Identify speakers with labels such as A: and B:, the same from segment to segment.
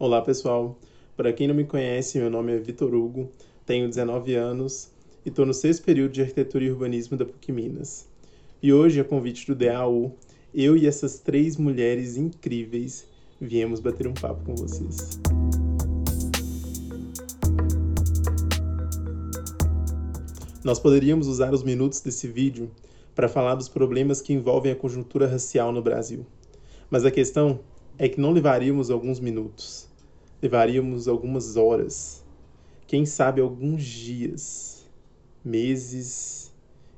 A: Olá pessoal, para quem não me conhece, meu nome é Vitor Hugo, tenho 19 anos e estou no sexto período de Arquitetura e Urbanismo da PUC Minas. E hoje, a convite do DAU, eu e essas três mulheres incríveis viemos bater um papo com vocês. Nós poderíamos usar os minutos desse vídeo para falar dos problemas que envolvem a conjuntura racial no Brasil. Mas a questão é que não levaríamos alguns minutos levaríamos algumas horas, quem sabe alguns dias, meses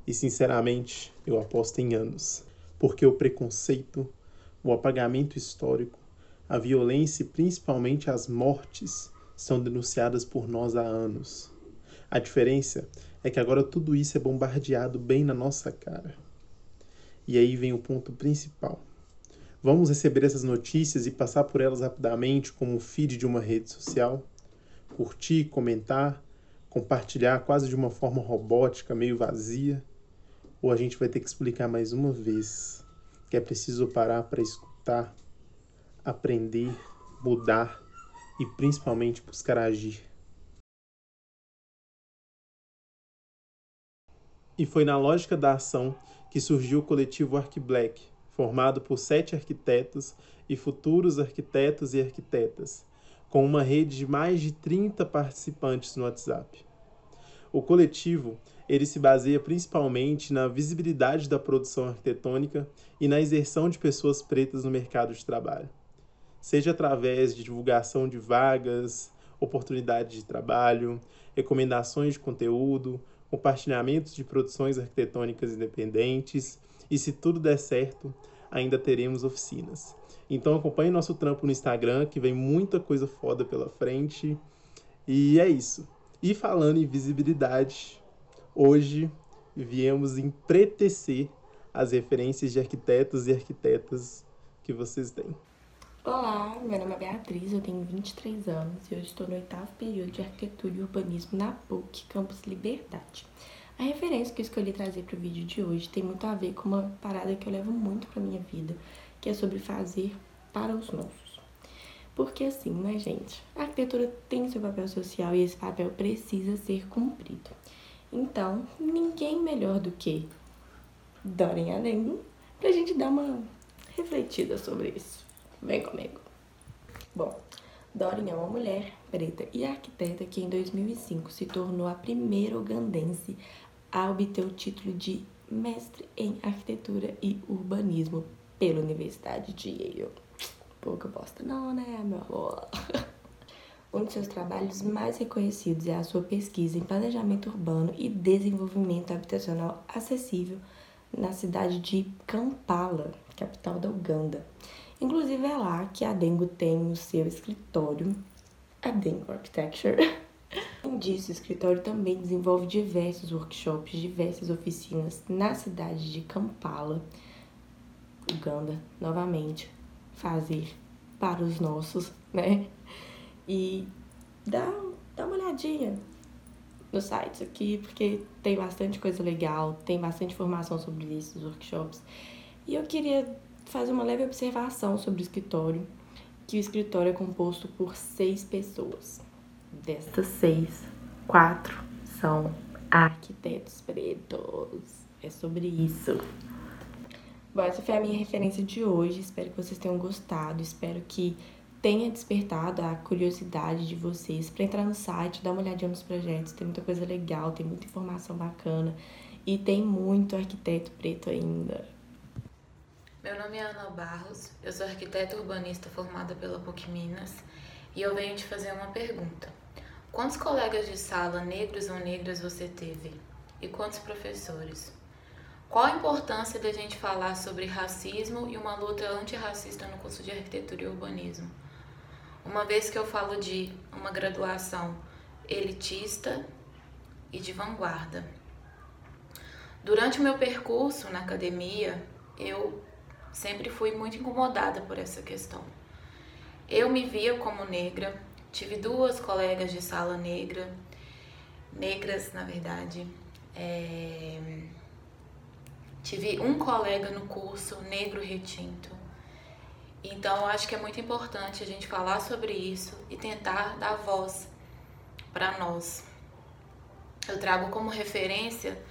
A: e, sinceramente, eu aposto em anos, porque o preconceito, o apagamento histórico, a violência e principalmente as mortes são denunciadas por nós há anos. A diferença é que agora tudo isso é bombardeado bem na nossa cara. E aí vem o ponto principal. Vamos receber essas notícias e passar por elas rapidamente como o feed de uma rede social? Curtir, comentar, compartilhar quase de uma forma robótica, meio vazia? Ou a gente vai ter que explicar mais uma vez que é preciso parar para escutar, aprender, mudar e principalmente buscar agir? E foi na lógica da ação que surgiu o coletivo ArcBlack, formado por sete arquitetos e futuros arquitetos e arquitetas, com uma rede de mais de 30 participantes no WhatsApp. O coletivo ele se baseia principalmente na visibilidade da produção arquitetônica e na exerção de pessoas pretas no mercado de trabalho, seja através de divulgação de vagas, oportunidades de trabalho, recomendações de conteúdo, compartilhamentos de produções arquitetônicas independentes e, se tudo der certo, ainda teremos oficinas. Então acompanhe nosso trampo no Instagram, que vem muita coisa foda pela frente. E é isso. E falando em visibilidade, hoje viemos empretecer as referências de arquitetos e arquitetas que vocês têm.
B: Olá, meu nome é Beatriz, eu tenho 23 anos e hoje estou no oitavo período de Arquitetura e Urbanismo na PUC, Campus Liberdade. A referência que eu escolhi trazer para o vídeo de hoje tem muito a ver com uma parada que eu levo muito para minha vida, que é sobre fazer para os nossos. Porque assim, né, gente? A arquitetura tem seu papel social e esse papel precisa ser cumprido. Então, ninguém melhor do que Dorian Adengo pra gente dar uma refletida sobre isso. Vem comigo. Bom, Dorian é uma mulher preta e arquiteta que em 2005 se tornou a primeira ugandense a obter o título de mestre em arquitetura e urbanismo pela Universidade de Yale. Pouca bosta não, né, meu amor? Um de seus trabalhos mais reconhecidos é a sua pesquisa em planejamento urbano e desenvolvimento habitacional acessível na cidade de Kampala, capital da Uganda. Inclusive é lá que a Dengo tem o seu escritório, a Dengo Architecture. Além disso, o escritório também desenvolve diversos workshops, diversas oficinas na cidade de Kampala, Uganda, novamente, fazer para os nossos, né? E dá, dá uma olhadinha no site aqui, porque tem bastante coisa legal, tem bastante informação sobre esses workshops. E eu queria fazer uma leve observação sobre o escritório, que o escritório é composto por seis pessoas. Destas seis, quatro são arquitetos pretos. É sobre isso. Bom, essa foi a minha referência de hoje. Espero que vocês tenham gostado. Espero que tenha despertado a curiosidade de vocês para entrar no site, dar uma olhadinha nos projetos. Tem muita coisa legal, tem muita informação bacana e tem muito arquiteto preto ainda.
C: Meu nome é Ana Barros, eu sou arquiteta urbanista formada pela PUC Minas e eu venho te fazer uma pergunta. Quantos colegas de sala negros ou negras você teve? E quantos professores? Qual a importância da gente falar sobre racismo e uma luta antirracista no curso de arquitetura e urbanismo? Uma vez que eu falo de uma graduação elitista e de vanguarda. Durante o meu percurso na academia, eu sempre fui muito incomodada por essa questão. Eu me via como negra, Tive duas colegas de sala negra, negras na verdade. É... Tive um colega no curso negro retinto. Então, eu acho que é muito importante a gente falar sobre isso e tentar dar voz para nós. Eu trago como referência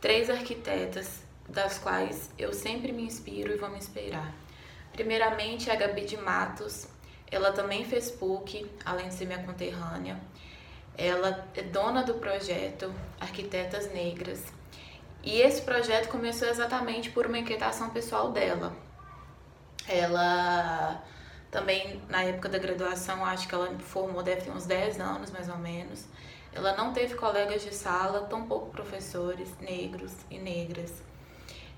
C: três arquitetas das quais eu sempre me inspiro e vou me inspirar. Primeiramente, a Gabi de Matos. Ela também fez PUC, além de ser minha conterrânea. Ela é dona do projeto Arquitetas Negras. E esse projeto começou exatamente por uma inquietação pessoal dela. Ela também, na época da graduação, acho que ela formou, deve ter uns 10 anos mais ou menos. Ela não teve colegas de sala, tampouco professores negros e negras.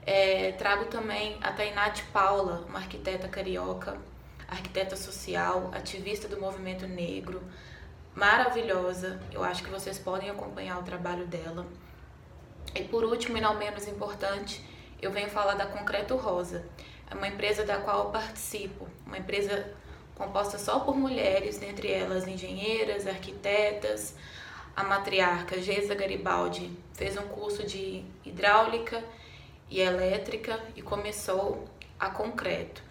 C: É, trago também a Tainate Paula, uma arquiteta carioca, arquiteta social, ativista do movimento negro, maravilhosa. Eu acho que vocês podem acompanhar o trabalho dela. E por último, e não menos importante, eu venho falar da Concreto Rosa. É uma empresa da qual eu participo, uma empresa composta só por mulheres, dentre elas engenheiras, arquitetas. A matriarca Geisa Garibaldi fez um curso de hidráulica e elétrica e começou a concreto.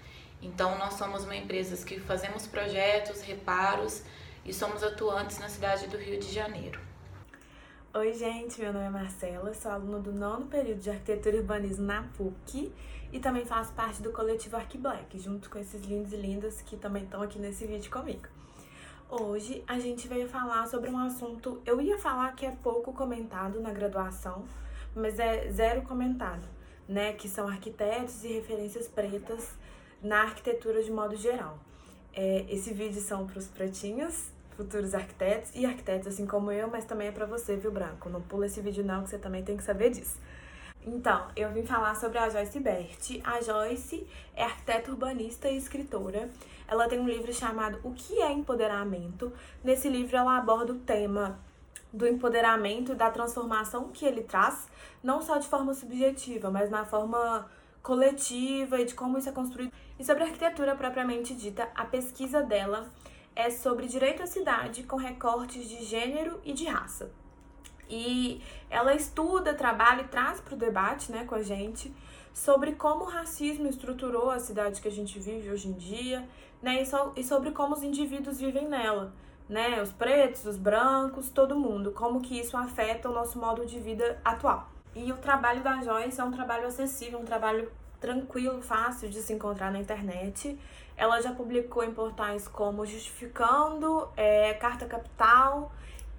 C: Então, nós somos uma empresa que fazemos projetos, reparos e somos atuantes na cidade do Rio de Janeiro.
D: Oi, gente, meu nome é Marcela, sou aluna do nono período de Arquitetura e Urbanismo na PUC e também faço parte do coletivo ArquiBlack, junto com esses lindos e lindas que também estão aqui nesse vídeo comigo. Hoje a gente veio falar sobre um assunto, eu ia falar que é pouco comentado na graduação, mas é zero comentado né, que são arquitetos e referências pretas na arquitetura de modo geral. É, esse vídeo são para os pretinhos, futuros arquitetos e arquitetos assim como eu, mas também é para você, viu, Branco? Não pula esse vídeo não, que você também tem que saber disso. Então, eu vim falar sobre a Joyce Bert. A Joyce é arquiteta urbanista e escritora. Ela tem um livro chamado O que é Empoderamento. Nesse livro ela aborda o tema do empoderamento, da transformação que ele traz, não só de forma subjetiva, mas na forma coletiva e de como isso é construído. E sobre a arquitetura propriamente dita, a pesquisa dela é sobre direito à cidade com recortes de gênero e de raça. E ela estuda, trabalha e traz para o debate né, com a gente sobre como o racismo estruturou a cidade que a gente vive hoje em dia, né, e sobre como os indivíduos vivem nela né? Os pretos, os brancos, todo mundo. Como que isso afeta o nosso modo de vida atual. E o trabalho da Joyce é um trabalho acessível, um trabalho tranquilo, fácil de se encontrar na internet. Ela já publicou em portais como Justificando, é, Carta Capital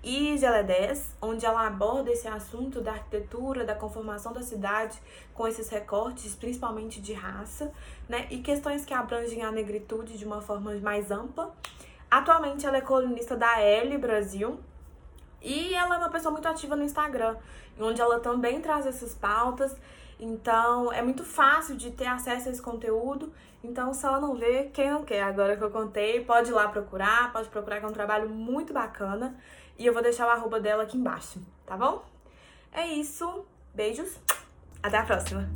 D: e GL10, onde ela aborda esse assunto da arquitetura, da conformação da cidade com esses recortes, principalmente de raça, né? E questões que abrangem a negritude de uma forma mais ampla. Atualmente ela é colunista da L Brasil e ela é uma pessoa muito ativa no Instagram, onde ela também traz essas pautas. Então é muito fácil de ter acesso a esse conteúdo. Então, se ela não vê, quem não quer? Agora que eu contei, pode ir lá procurar, pode procurar que é um trabalho muito bacana. E eu vou deixar o arroba dela aqui embaixo, tá bom? É isso. Beijos. Até a próxima.